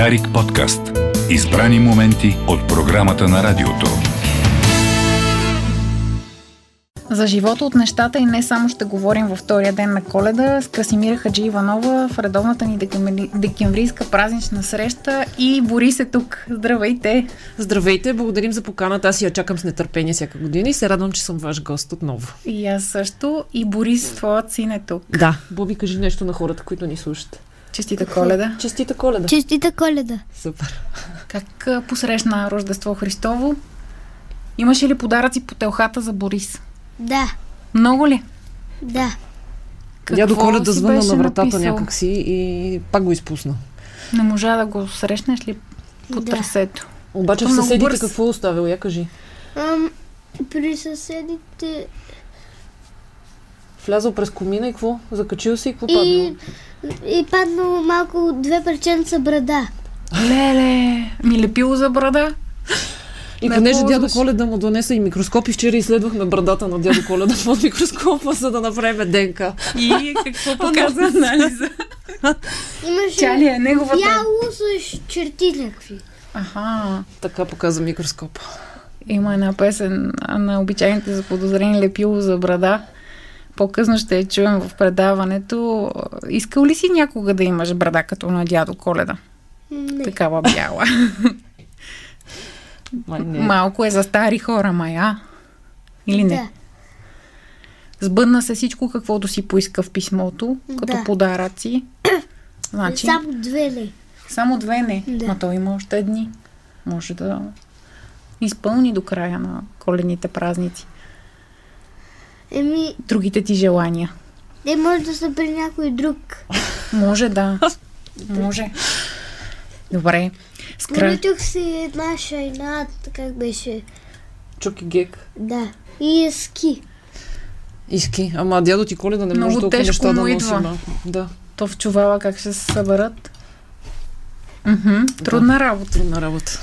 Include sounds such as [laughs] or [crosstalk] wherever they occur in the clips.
Дарик подкаст. Избрани моменти от програмата на радиото. За живота от нещата и не само ще говорим във втория ден на коледа с Красимира Хаджи Иванова в редовната ни декемврийска празнична среща и Борис е тук. Здравейте! Здравейте, благодарим за поканата. Аз я чакам с нетърпение всяка година и се радвам, че съм ваш гост отново. И аз също. И Борис, твоят син е тук. Да. Боби, кажи нещо на хората, които ни слушат. Честита коледа! Честита коледа! Честита коледа! Супер! Как посрещна Рождество Христово? Имаше ли подаръци по телхата за Борис? Да. Много ли? Да. Какво Дядо Коледа звънна на вратата написал? някакси и пак го изпусна. Не можа да го срещнеш ли по Да. трасето? Обаче в съседите бърз. какво оставил? Я кажи. Ам, при съседите Влязъл през комина и какво? Закачил се и какво и, паднало? И паднало малко две парченца брада. Леле, ми лепило за брада? И не понеже дядо. Коледа му донеса и микроскоп и вчера изследвахме брадата на дядо Коледа под микроскопа, за да направим ДНК. И какво показва анализа? Имаше Тя ли е неговата? бяло с черти някакви. Аха. Така показва микроскоп. Има една песен на обичайните за подозрени лепило за брада. По-късно ще я чуем в предаването. Искал ли си някога да имаш брада като на дядо Коледа? Не. Такава бяла. Не. Малко е за стари хора, мая. Или не? Да. Сбъдна се всичко, каквото си поиска в писмото, като Да. подаръци. [coughs] Значи, Само две ли? само две не. Да. Но той има още дни. Може да изпълни до края на коледните празници. Еми, Другите ти желания. не може да са при някой друг. Може да. Може. Добре. Скра... Поръчах си една шайна, как беше. Чук и гек. Да. И е ски. Иски. Ама дядо ти Коледа не може толкова неща да носи. Да, То в чувала как ще се съберат. Трудна работа. трудна работа.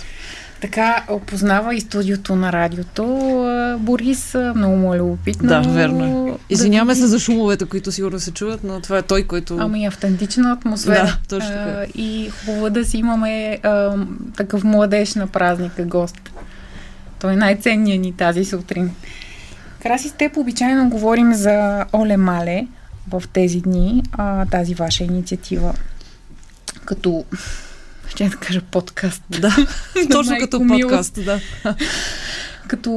Така опознава и студиото на радиото. Борис, много му е любопитно. Да, верно е. Извиняваме да се за шумовете, които сигурно се чуват, но това е той, който... Ами автентична атмосфера. Да, точно така. И хубаво е да си имаме а, такъв младеж на празника гост. Той е най-ценният ни тази сутрин. Краси, с теб обичайно говорим за Оле Мале в тези дни, а, тази ваша инициатива като ще да кажа подкаст. [laughs] Да, точно като подкаст, да. [laughs] Като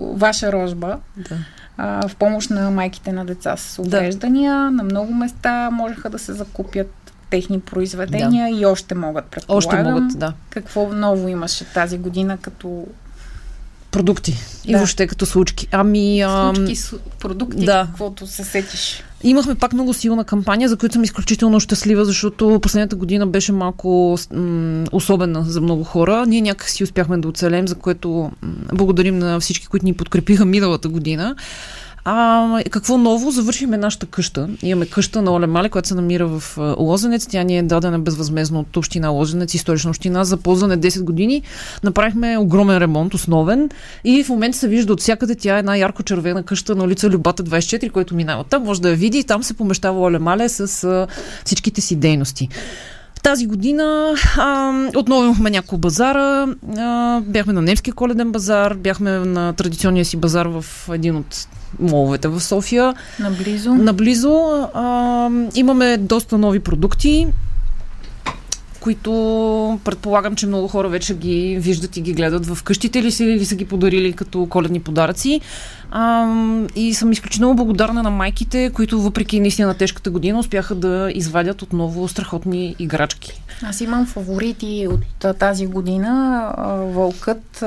ваша рожба. да. а, в помощ на майките на деца с увреждания. На много места можеха да се закупят техни произведения и още могат, предполагам. Още могат, да. Какво ново имаше тази година като Продукти. И Да. въобще като случки. Ами, ам, случки, с продукти, да. каквото се сетиш? Имахме пак много силна кампания, за която съм изключително щастлива, защото последната година беше малко м- особена за много хора. Ние някак си успяхме да оцелем, за което м- благодарим на всички, които ни подкрепиха миналата година. А, какво ново? Завършихме нашата къща. Имаме къща на Оле Мале, която се намира в Лозенец. Тя ни е дадена безвъзмезно от община Лозенец и столична община за ползване 10 години. Направихме огромен ремонт, основен. И в момента се вижда от всякъде. Тя е една ярко-червена къща на улица Любата 24, който минава там. Може да я види и там се помещава Оле Мале с а, всичките си дейности. Тази година а, отново имахме няколко базара. А, бяхме на немския коледен базар, бяхме на традиционния си базар в един от моловете в София. Наблизо? Наблизо а, имаме доста нови продукти, които предполагам, че много хора вече ги виждат и ги гледат в къщите ли си или са ги подарили като коледни подаръци. А, и съм изключително благодарна на майките, които въпреки наистина тежката година успяха да извадят отново страхотни играчки. Аз имам фаворити от тази година. Вълкът,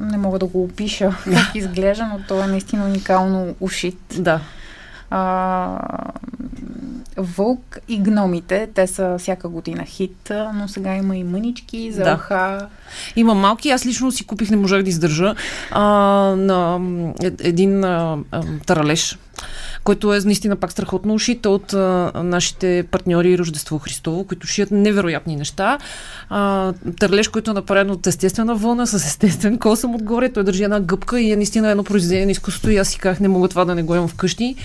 не мога да го опиша [laughs] как изглежда, но той е наистина уникално ушит. Да. А, Вълк и гномите, те са всяка година хит, но сега има и мънички, Да. залха. Има малки. Аз лично си купих, не можах да издържа, а, на е- един а, а, таралеж, който е наистина пак страхотно ушит от а, нашите партньори Рождество Христово, които шият невероятни неща. А, търлеж, който е направен от естествена вълна, с естествен косъм отгоре. Той държи една гъбка и е наистина едно произведение на изкуството и аз си казах, не мога това да не го имам вкъщи.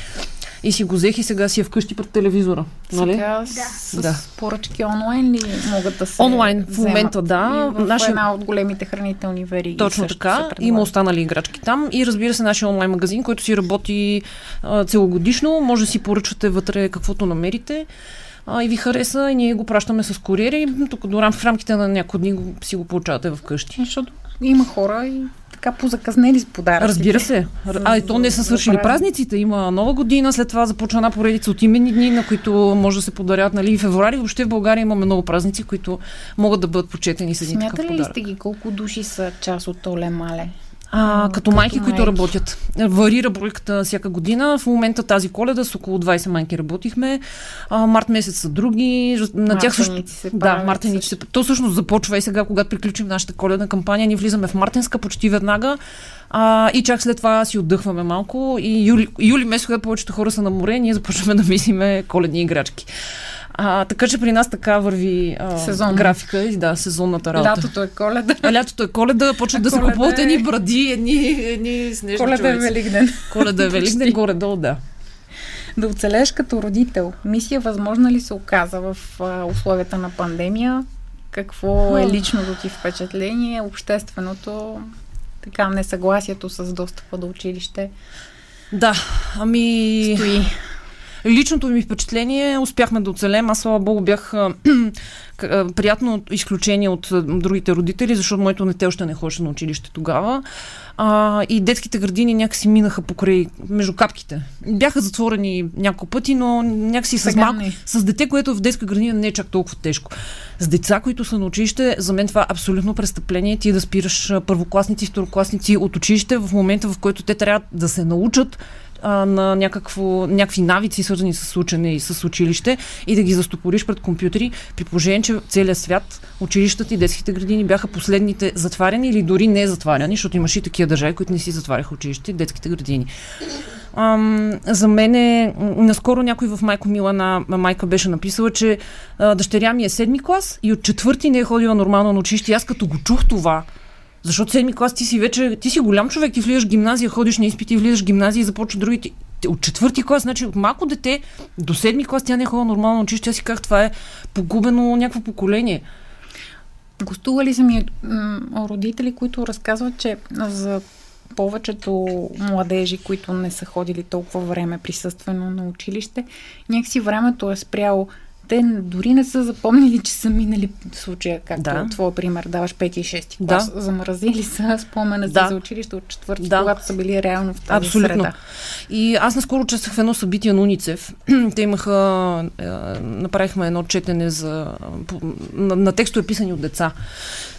И си го взех и сега си е вкъщи пред телевизора. Нали? Сега с, Да. с поръчки онлайн ли могат да се Онлайн в момента, да. И в Нашия- една от големите хранителни вериги. Точно така. Има останали играчки там. И разбира се, нашия онлайн магазин, който си работи а, целогодишно. Може да си поръчвате вътре каквото намерите. А, и ви хареса, и ние го пращаме с куриери. Тук до рам, в рамките на няколко дни го, си го получавате вкъщи. Защото има хора и така позаказнели с подаръци. Разбира се. А и то не са свършили празниците. Има нова година, след това започва една поредица от именни дни, на които може да се подарят. Нали? И в февруари въобще в България имаме много празници, които могат да бъдат почетени с един такъв Смятали ли подарък. сте ги колко души са част от Оле Мале? А, като майки, като които майки. работят. Варира бройката всяка година. В момента тази коледа с около 20 майки работихме. А, март месец са други. На тях също. Се Да, мартеници се. То всъщност започва и сега, когато приключим нашата коледна кампания, ние влизаме в мартенска почти веднага. А, и чак след това си отдъхваме малко. И юли, юли месец, когато повечето хора са на море, ние започваме да мислиме коледни играчки. А, така че при нас така върви а, графика и да, сезонната работа. Лятото е коледа. А лятото е коледа, почват да се купуват е- едни бради, едни, едни снежни Коледа е човеци. Великден. Коледа е Великден, горе-долу, да. Да оцелеш като родител. Мисия възможна ли се оказа в а, условията на пандемия? Какво е личното ти впечатление, общественото, така несъгласието с достъпа до училище Да, ами... стои? Личното ми впечатление, успяхме да оцелем. Аз, слава богу, бях [clears throat] приятно изключение от другите родители, защото моето дете още не ходеше на училище тогава. А, и детските градини някакси минаха покрай, между капките. Бяха затворени няколко пъти, но някакси с Сега малко, не. с дете, което в детска градина не е чак толкова тежко. С деца, които са на училище, за мен това е абсолютно престъпление. Ти да спираш първокласници, второкласници от училище в момента, в който те трябва да се научат а, на някакво, някакви навици, свързани с учене и с училище и да ги застопориш пред компютри, при положение, че в целия свят училищата и детските градини бяха последните затваряни или дори не затваряни, защото имаше и такива държави, които не си затваряха училище и детските градини. Ам, за мен е, наскоро някой в Майко Мила на майка беше написала, че а, дъщеря ми е седми клас и от четвърти не е ходила нормално на училище. Аз като го чух това, защото седми клас ти си вече, ти си голям човек, ти влизаш в гимназия, ходиш на изпити, влизаш в гимназия и започва другите. Те- От четвърти клас, значи от малко дете до седми клас тя не е ходила нормално училище. Аз си казах, това е погубено някакво поколение. Гостували са ми родители, които разказват, че за повечето младежи, които не са ходили толкова време присъствено на училище, някакси времето е спряло. Те дори не са запомнили, че са минали случая, както Да. твой пример даваш 5 и 6 клас. Да. Замразили са спомена Да. за училище от четвърти, Да. когато са били реално в тази Абсолютно. среда. И аз наскоро участвах в едно събитие на Уницев. [clears throat] Те имаха, е, направихме едно четене за, на, на текстове писани от деца.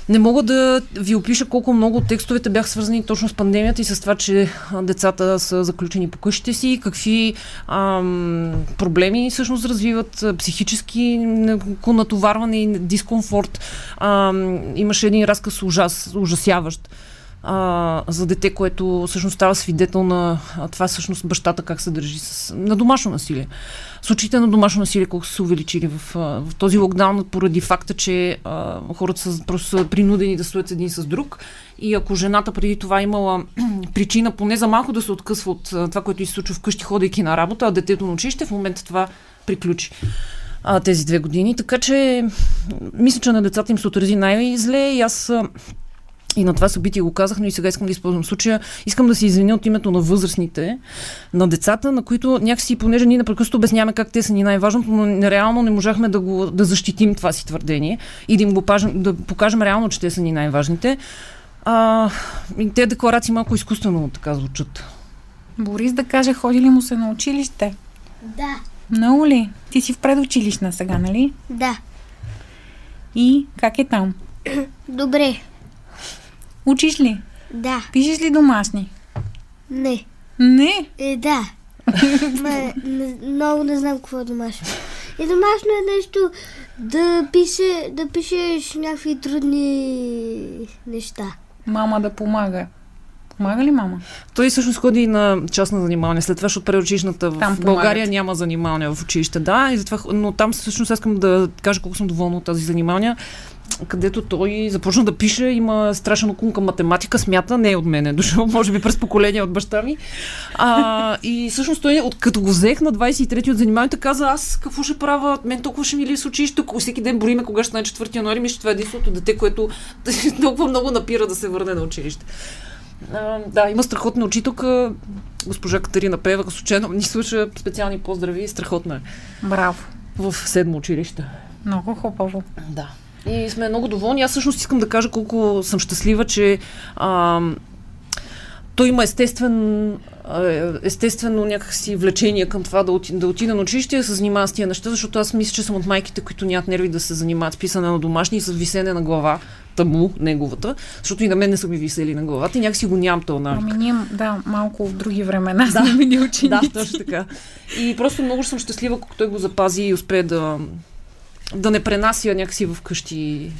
Не мога да ви опиша колко много текстовете бяха свързани точно с пандемията и с това, че децата са заключени по къщите си, какви ам, проблеми всъщност развиват психически натоварване и дискомфорт. Ам, имаше един разказ ужас, ужасяващ а, за дете, което всъщност става свидетел на а, това всъщност бащата как се държи с, на домашно насилие. Случаите на домашно насилие колко са се увеличили в, в този локдаун поради факта, че а, хората са просто са принудени да стоят един с друг и ако жената преди това имала [clears throat] причина поне за малко да се откъсва от това, което се случва вкъщи, ходейки на работа, а детето на училище, в момента това приключи а, тези две години. Така че мисля, че на децата им се отрази най-зле и аз и на това събитие го казах, но и сега искам да използвам случая. Искам да се извиня от името на възрастните, на децата, на които някакси, понеже ние непрекъснато обясняваме как те са ни най-важното, но нереално не можахме да, го, да защитим това си твърдение и да им го пажем, да покажем реално, че те са ни най-важните. А, те декларации малко изкуствено така звучат. Борис да каже, ходи ли му се на училище? Да, Много ли? Ти си в предучилищна сега, нали? да. И как е там? Добре. Учиш ли? Да. Пишеш ли домашни? Не. Не. Е, да. [laughs] Ма, не, много не знам какво е домашно. И домашно е нещо да, пише, да пишеш някакви трудни неща. Мама да помага. Помага ли мама? Той всъщност ходи на частна занимаване, след това, защото предучилищната в Там България няма занимавания в училище, да, и затова, но там всъщност аз искам да кажа колко съм доволна от тази занимания. Където той започна да пише, има страшен окун към математика, смята, не е от мен е [laughs] дошъл, може би през поколение от баща ми. А, и всъщност той, от, като го взех на 23-ти от заниманието, каза, аз какво ще правя, мен толкова ще ми ли с училище, всеки ден броиме кога ще на 4 януари, мисля, това е единственото дете, което [laughs] толкова много напира да се върне на училище. А, да, има страхотна учителка, госпожа Катерина Пева, случайно ни слуша специални поздрави, страхотна е. Браво. В седмо училище. Много хубаво. Да. И сме много доволни. Аз всъщност искам да кажа колко съм щастлива, че а, той има естествен, естествено някакси влечение към това да, оти, да отида на училище и да се занимава с тия неща, защото аз мисля, че съм от майките, които нямат нерви да се занимават с писане на домашни и с висене на глава му, неговата, защото и на мен не са ми висели на главата и някакси го нямам този навик. Ами ние, да, малко в други времена да. сме били ученици. Да, точно така. И просто много съм щастлива, ако той го запази и успее да, да не пренася някакси в къщи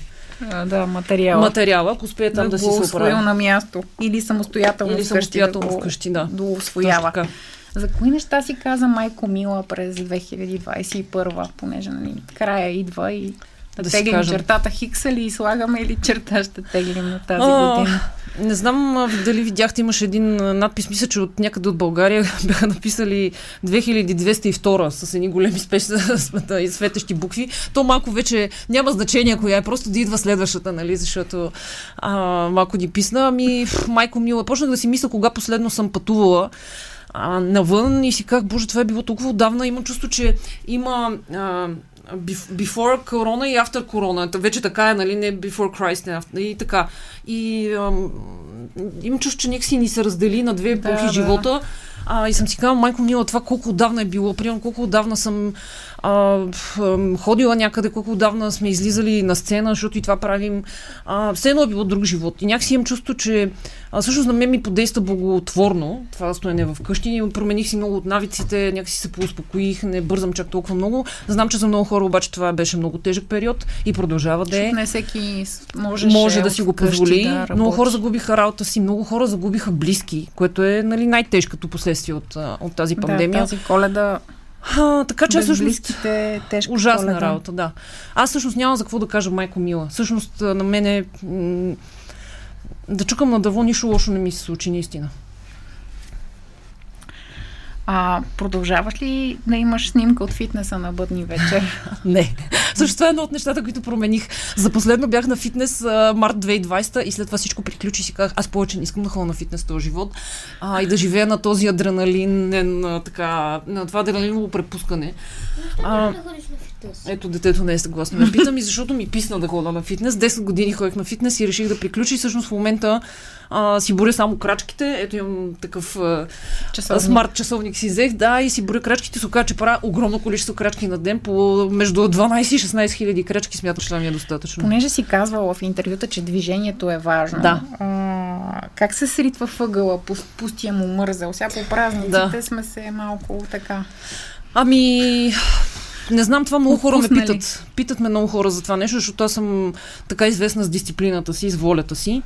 да, материала. Материала, ако успее там да, да си се оправи. на място. Или самостоятелно Или самостоятелно вкъщи, да вкъщи, да. Да освоява. За кои неща си каза Майко Мила през 2021, понеже нали, края идва и да, да теглим чертата Хикса ли и слагаме или черта ще теглим на тази а, година? Не знам дали видяхте, имаше един надпис, мисля, че от някъде от България [laughs] бяха написали 2202 с едни големи спешни [laughs] и светещи букви. То малко вече няма значение коя е, просто да идва следващата, нали, защото а, малко ни писна. Ами, майко мила, почнах да си мисля кога последно съм пътувала а, навън и си как, боже, това е било толкова отдавна. Имам чувство, че има а, before корона и after корона. Вече така е, нали, не before Christ after, и така. И ам, имам чувство, че някакси ни се раздели на две епохи да, живота. А, и съм си казала, майко мила, това колко отдавна е било. Примерно колко отдавна съм а, ходила някъде, колко отдавна сме излизали на сцена, защото и това правим. А, все едно е било друг живот. И някакси имам чувство, че а, всъщност на мен ми подейства благотворно това стоене в къщи. Промених си много от навиците, някакси се поуспокоих, не бързам чак толкова много. Знам, че за много хора обаче това беше много тежък период и продължава да е. Не всеки може, може да си го позволи. Да много хора загубиха работа си, много хора загубиха близки, което е нали, най-тежкото последствие от, от тази пандемия. Да, тази коледа а, така че всъщност тежко ужасна коледа. работа, да. Аз всъщност нямам за какво да кажа майко мила. Всъщност на мене м- да чукам на дърво, нищо лошо не ми се случи, наистина. А продължаваш ли да имаш снимка от фитнеса на бъдни вечер? [laughs] не. Също това е едно от нещата, които промених. За последно бях на фитнес а, март 2020 и след това всичко приключи и си казах, аз повече не искам да ходя на фитнес този живот а, и да живея на този адреналин, на, така, на това адреналиново препускане. А, да ходиш на фитнес? Ето, детето не е съгласно. Ме питам и защото ми писна да ходя на фитнес. 10 години ходих на фитнес и реших да приключи. Всъщност в момента а, си боря само крачките. Ето имам такъв а, часовник. смарт часовник си взех, да, и си боря крачките. Се оказа, че правя огромно количество крачки на ден. По между 12 и 16 хиляди крачки смяташ, че ми е достатъчно. Понеже си казвала в интервюта, че движението е важно. Да. А, как се сритва въгъла, пустия му мързел? Сега по празниците да. сме се малко така. Ами, не знам, това много хора ме питат. Питат ме много хора за това нещо, защото аз съм така известна с дисциплината си, с волята си.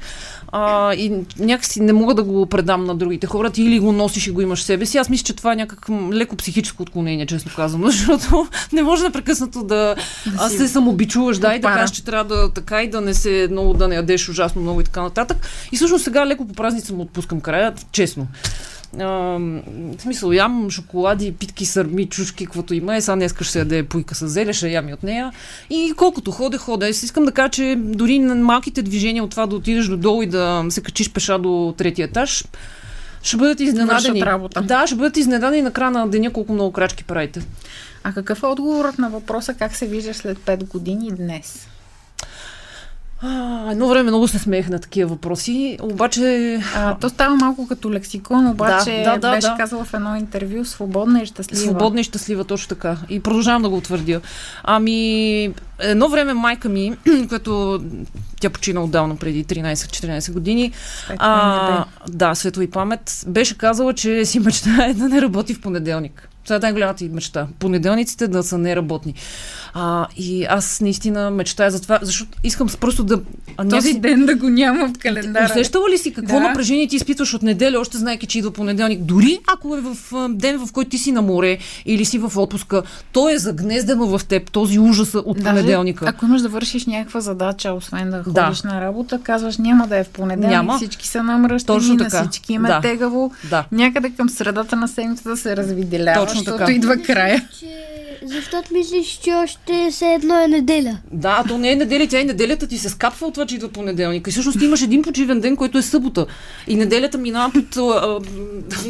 А, и някакси не мога да го предам на другите хора. Ти или го носиш и го имаш в себе си. Аз мисля, че това е някакво леко психическо отклонение, честно казано, [laughs] защото не може непрекъснато да, да се самобичуваш, да, и да кажеш, че трябва да така и да не се много да не ядеш ужасно много и така нататък. И всъщност сега леко по празници му отпускам края, честно. А, в смисъл, ям шоколади, питки, сърми, чушки, каквото има. Е, сега днес ще се яде пуйка с зеле, ще ями от нея. И колкото ходе, ходе. Искам да кажа, че дори на малките движения от това да отидеш до долу и да се качиш пеша до третия етаж, ще бъдат изненадени. Работа. Да, ще бъдат изненадени на края на деня колко много крачки правите. А какъв е отговорът на въпроса как се виждаш след 5 години днес? А, едно време много се смеех на такива въпроси, обаче... А, то става малко като лексикон, обаче да, да, да, беше да. казала в едно интервю свободна и щастлива. Свободна и щастлива, точно така. И продължавам да го утвърдя. Ами, едно време майка ми, [clears throat] която тя почина отдавна преди 13-14 години. а, да, светло и памет, беше казала, че си мечтае да не работи в понеделник. Това е най-голямата и мечта. Понеделниците да са неработни. А, и аз наистина мечтая за това, защото искам просто да... А, Този някакси- ден да го няма в календара. Усещала ли си какво Да. напрежение ти изпитваш от неделя, още знаеки, че идва понеделник? Дори ако е в ден, в който ти си на море или си в отпуска, то е загнездено в теб, този ужас от Даже, понеделника. Ако имаш да вършиш някаква задача, освен да Да. ходиш на работа, казваш няма да е в понеделник, Няма. всички са намръщени, Точно на така. всички им е Да. тегаво. Да. Някъде към средата на седмицата се развиделява, Точно защото така. идва края. Че, защото мислиш, че още се едно е неделя. Да, а то не е неделя, тя и неделята ти се скапва от това, че идва понеделник. И всъщност ти имаш един почивен ден, който е събота. И неделята минава под а,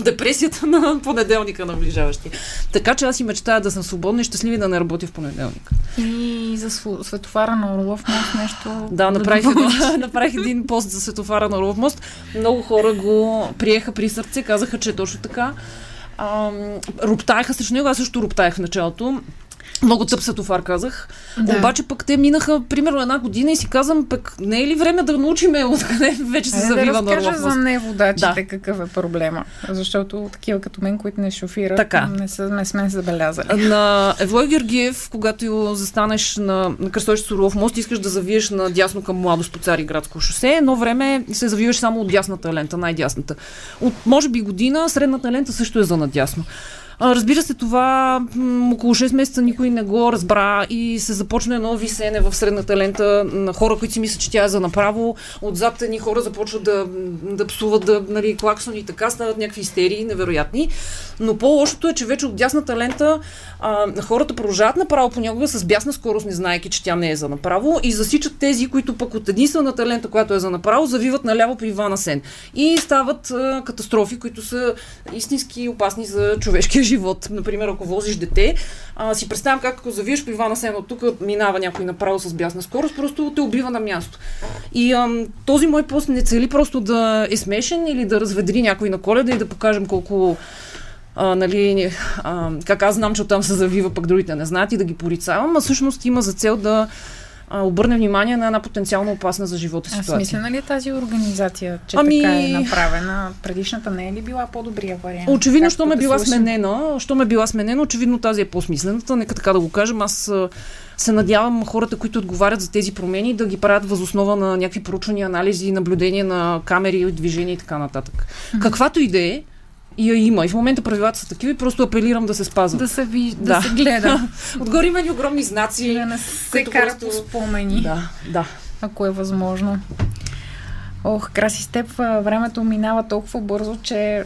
депресията на понеделника наближаващи. Така че аз и мечтая да съм свободна и щастлива да не работя в понеделник. И за св- светофара на Орлов мост нещо... Да, направих, едно, [laughs] направих един пост за светофара на Орлов мост. Много хора го приеха при сърце, казаха, че е точно така. Ам, роптаеха срещу него, аз също роптаех в началото. Много тъп светофар, казах. Да. Да. Обаче пък те минаха примерно една година и си казвам, пък не е ли време да научиме [laughs] откъде вече се да завива на разкажа за неводачите Да. какъв е проблема. Защото такива като мен, които не шофират, Така. не, са, не сме забелязали. На Евлой Георгиев, когато застанеш на, на кръстовище с Орлов мост, искаш да завиеш на дясно към Младост по Цариградско шосе. Едно време се завиваш само от дясната лента, най-дясната. От може би година средната лента също е за надясно. Разбира се, това около 6 месеца никой не го разбра и се започна едно висене в средната лента на хора, които си мислят, че тя е за направо. Отзад едни хора започват да, да псуват, да, нали, клаксони и така, стават някакви истерии, невероятни. Но по-лошото е, че вече от дясната лента а, хората продължават направо понякога с бясна скорост, не знаеки, че тя не е за направо и засичат тези, които пък от единствената лента, която е за направо, завиват наляво при Ивана Сен. И стават а, катастрофи, които са истински опасни за човешкия живот. Например, ако возиш дете, а, си представям как ако завиеш при Ивана Сен от тук, минава някой направо с бясна скорост, просто те убива на място. И ам, този мой пост не цели просто да е смешен или да разведри някой на коледа и да покажем колко а, нали, а, как аз знам, че оттам се завива, пък другите не знаят и да ги порицавам, а всъщност има за цел да обърне внимание на една потенциално опасна за живота А ситуация. смислена ли е тази организация, че Ами- така е направена? Предишната не е ли била по-добрия вариант? Очевидно, що ме била слушам. сменена, що ме била сменена, очевидно тази е по-смислената, нека така да го кажем. Аз а, се надявам хората, които отговарят за тези промени, да ги правят възоснова на някакви проучвания, анализи, наблюдения на камери, движения и така нататък. Каквато и да е, и я има. И в момента правилата са такива и просто апелирам да се спазват. Да се вижда, да, Да. се гледа. [laughs] Отгоре има и огромни знаци. да не се кара просто- по спомени, Да, да. ако е възможно. Ох, краси с теб, а, времето минава толкова бързо, че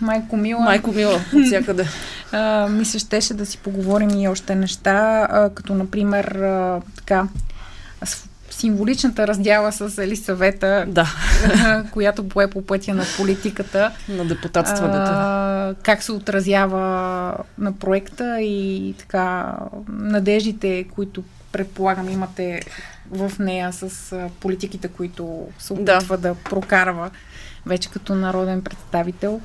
майко мила, Майко мила, от всякъде. [laughs] а, ми се щеше да си поговорим и още неща, а, като например а, така символичната раздяла с Елисавета, Да, [laughs] която пое по пътя на политиката. на депутатстването. а, как се отразява на проекта и така надеждите, които предполагам имате в нея с политиките, които се опитва да. да прокарва вече като народен представител.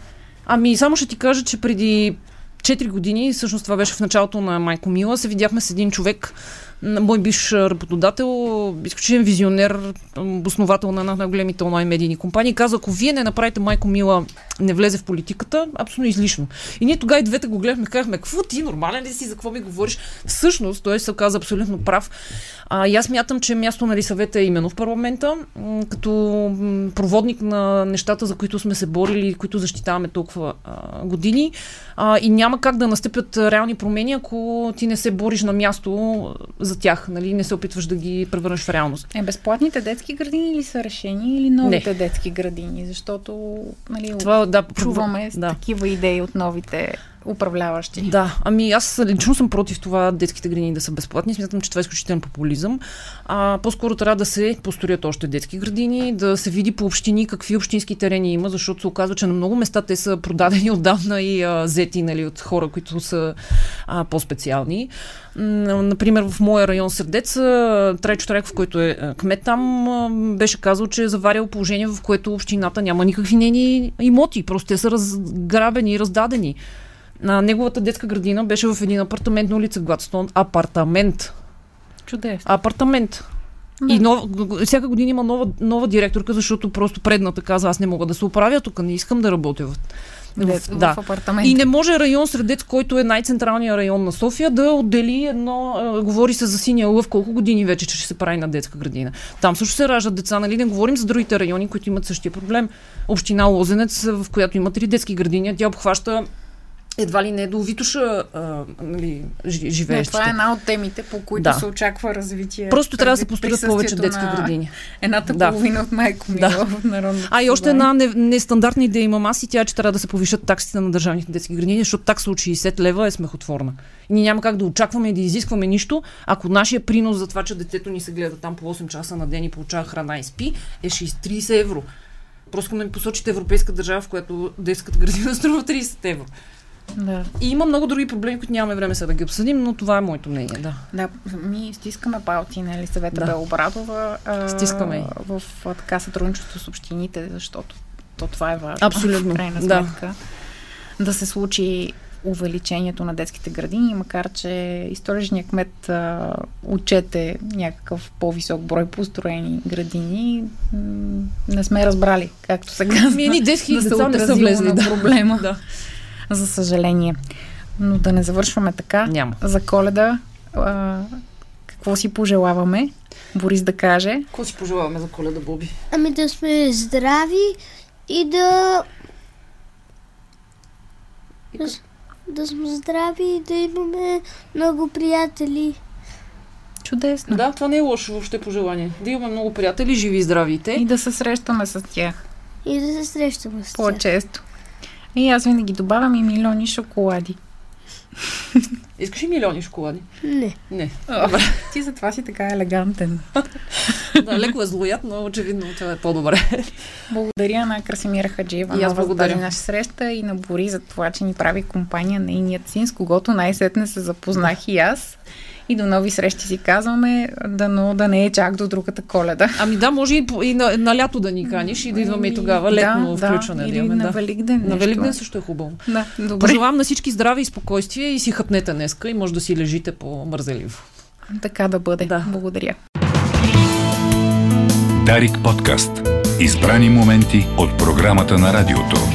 Ами, само ще ти кажа, че преди 4 години, всъщност това беше в началото на Майко Мила, се видяхме с един човек, мой биш работодател, изключителен визионер, основател на една от най-големите онлайн медийни компании, каза, ако вие не направите Майко Мила не влезе в политиката, абсолютно излишно. И ние тогава и двете го гледахме, казахме, какво ти, нормален ли си, за какво ми говориш? Всъщност, той се каза абсолютно прав. А, и аз мятам, че място на Лисавета е именно в парламента, като проводник на нещата, за които сме се борили, които защитаваме толкова а, години. А, и няма как да настъпят реални промени, ако ти не се бориш на място за тях, нали? не се опитваш да ги превърнеш в реалност. Е, безплатните детски градини ли са решени или новите детски градини? Защото нали, Това, да, чуваме да. такива идеи от новите управляващи. Да, ами аз лично съм против това детските градини да са безплатни. Смятам, че това е изключителен популизъм. А, по-скоро трябва да се построят още детски градини, да се види по общини какви общински терени има, защото се оказва, че на много места те са продадени [laughs] отдавна и а, зети нали, от хора, които са а, по-специални. Например, в моя район Сърдец, Трайчо Трайк, в който е кмет там, беше казал, че е заварил положение, в което общината няма никакви нейни имоти. Просто те са разграбени и раздадени. На неговата детска градина беше в един апартамент на улица Гладстон. Апартамент. Чудесно. Апартамент. Да. И нов, всяка година има нова, нова директорка, защото просто предната каза, аз не мога да се оправя тук, не искам да работя в детско да. в апартамент. И не може район Средец, който е най-централният район на София, да отдели едно, а, говори се за синия лъв колко години вече, че ще се прави на детска градина. Там също се раждат деца, нали? Не говорим за другите райони, които имат същия проблем. Община Лозенец, в която има три детски градини, тя обхваща едва ли не до Витуша а, нали, живеещите. това е една от темите, по които Да. се очаква развитие. Просто трябва да се построят повече детски градини. Едната Да. половина от майко ми Да. в Народното А и още една не, нестандартна идея имам аз и тя е, че трябва да се повишат таксите на държавните детски градини, защото такса от 60 лева е смехотворна. И ние няма как да очакваме и да изискваме нищо, ако нашия принос за това, че детето ни се гледа там по 8 часа на ден и получава храна и спи, е 630 евро. Просто да ми посочите европейска държава, в която детската градина струва 30 евро. Да. И има много други проблеми, които нямаме време сега да ги обсъдим, но това е моето мнение. Да. Да, ми стискаме палци, нали, съвета Да. да. Белобрадова. А, Стискаме. В а, така сътрудничество с общините, защото то това е важно. Абсолютно, В крайна да. сметка. Да се случи увеличението на детските градини, макар че историчният кмет а, отчете някакъв по-висок брой построени градини, м- не сме разбрали, както се казва. Ми едни 10 000 да деца не са влезли. на Да. проблема, да. За съжаление. Но да не завършваме така. Няма. За коледа а, какво си пожелаваме? Борис да каже. Какво си пожелаваме за коледа, Боби? Ами да сме здрави и да... Да, с- да сме здрави и да имаме много приятели. Чудесно. Да, това не е лошо въобще пожелание. Да имаме много приятели, живи и здрави и. И да се срещаме с тях И да се срещаме с тях. по-често. И аз винаги добавям и милиони шоколади. [laughs] Искаш и милиони шоколади? Не. Не. Ти затова си така елегантен. [laughs] Да, леко е злоят, но очевидно това е по-добре. Благодаря на Красимира Хаджиева И аз за благодаря. тази наша среща и на Бори за това, че ни прави компания на иният син, с когото най-сетне се запознах и аз. И до нови срещи си казваме, дано да не е чак до другата коледа. Ами да, може и, и на, на лято да ни каниш и да идваме и тогава летно да, включване. Да, Да, или имаме, на да. Великден. На. Великден също е хубаво. Да, добре. Пожелавам на всички здраве и спокойствие и си хъпнете днеска и може да си лежите по-мързеливо. Така да бъде. Да. Благодаря. Дарик подкаст. Избрани моменти от програмата на радиото.